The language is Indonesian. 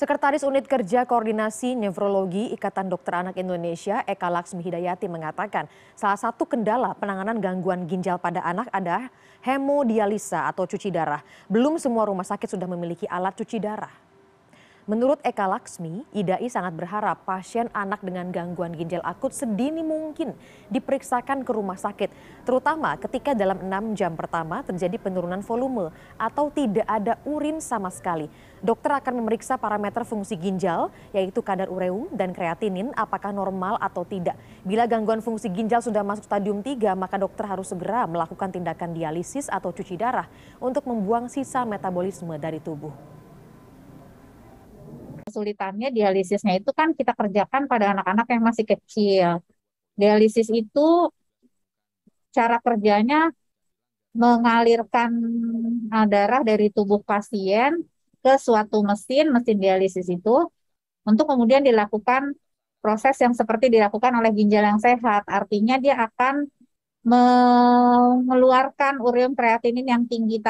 Sekretaris Unit Kerja Koordinasi Nefrologi Ikatan Dokter Anak Indonesia, Eka Laksmi Hidayati mengatakan, salah satu kendala penanganan gangguan ginjal pada anak adalah hemodialisa atau cuci darah. Belum semua rumah sakit sudah memiliki alat cuci darah. Menurut Eka Laksmi, IDAI sangat berharap pasien anak dengan gangguan ginjal akut sedini mungkin diperiksakan ke rumah sakit, terutama ketika dalam enam jam pertama terjadi penurunan volume atau tidak ada urin sama sekali. Dokter akan memeriksa parameter fungsi ginjal, yaitu kadar ureum dan kreatinin apakah normal atau tidak. Bila gangguan fungsi ginjal sudah masuk stadium 3, maka dokter harus segera melakukan tindakan dialisis atau cuci darah untuk membuang sisa metabolisme dari tubuh kesulitannya dialisisnya itu kan kita kerjakan pada anak-anak yang masih kecil. Dialisis itu cara kerjanya mengalirkan uh, darah dari tubuh pasien ke suatu mesin, mesin dialisis itu untuk kemudian dilakukan proses yang seperti dilakukan oleh ginjal yang sehat. Artinya dia akan mengeluarkan ureum kreatinin yang tinggi tadi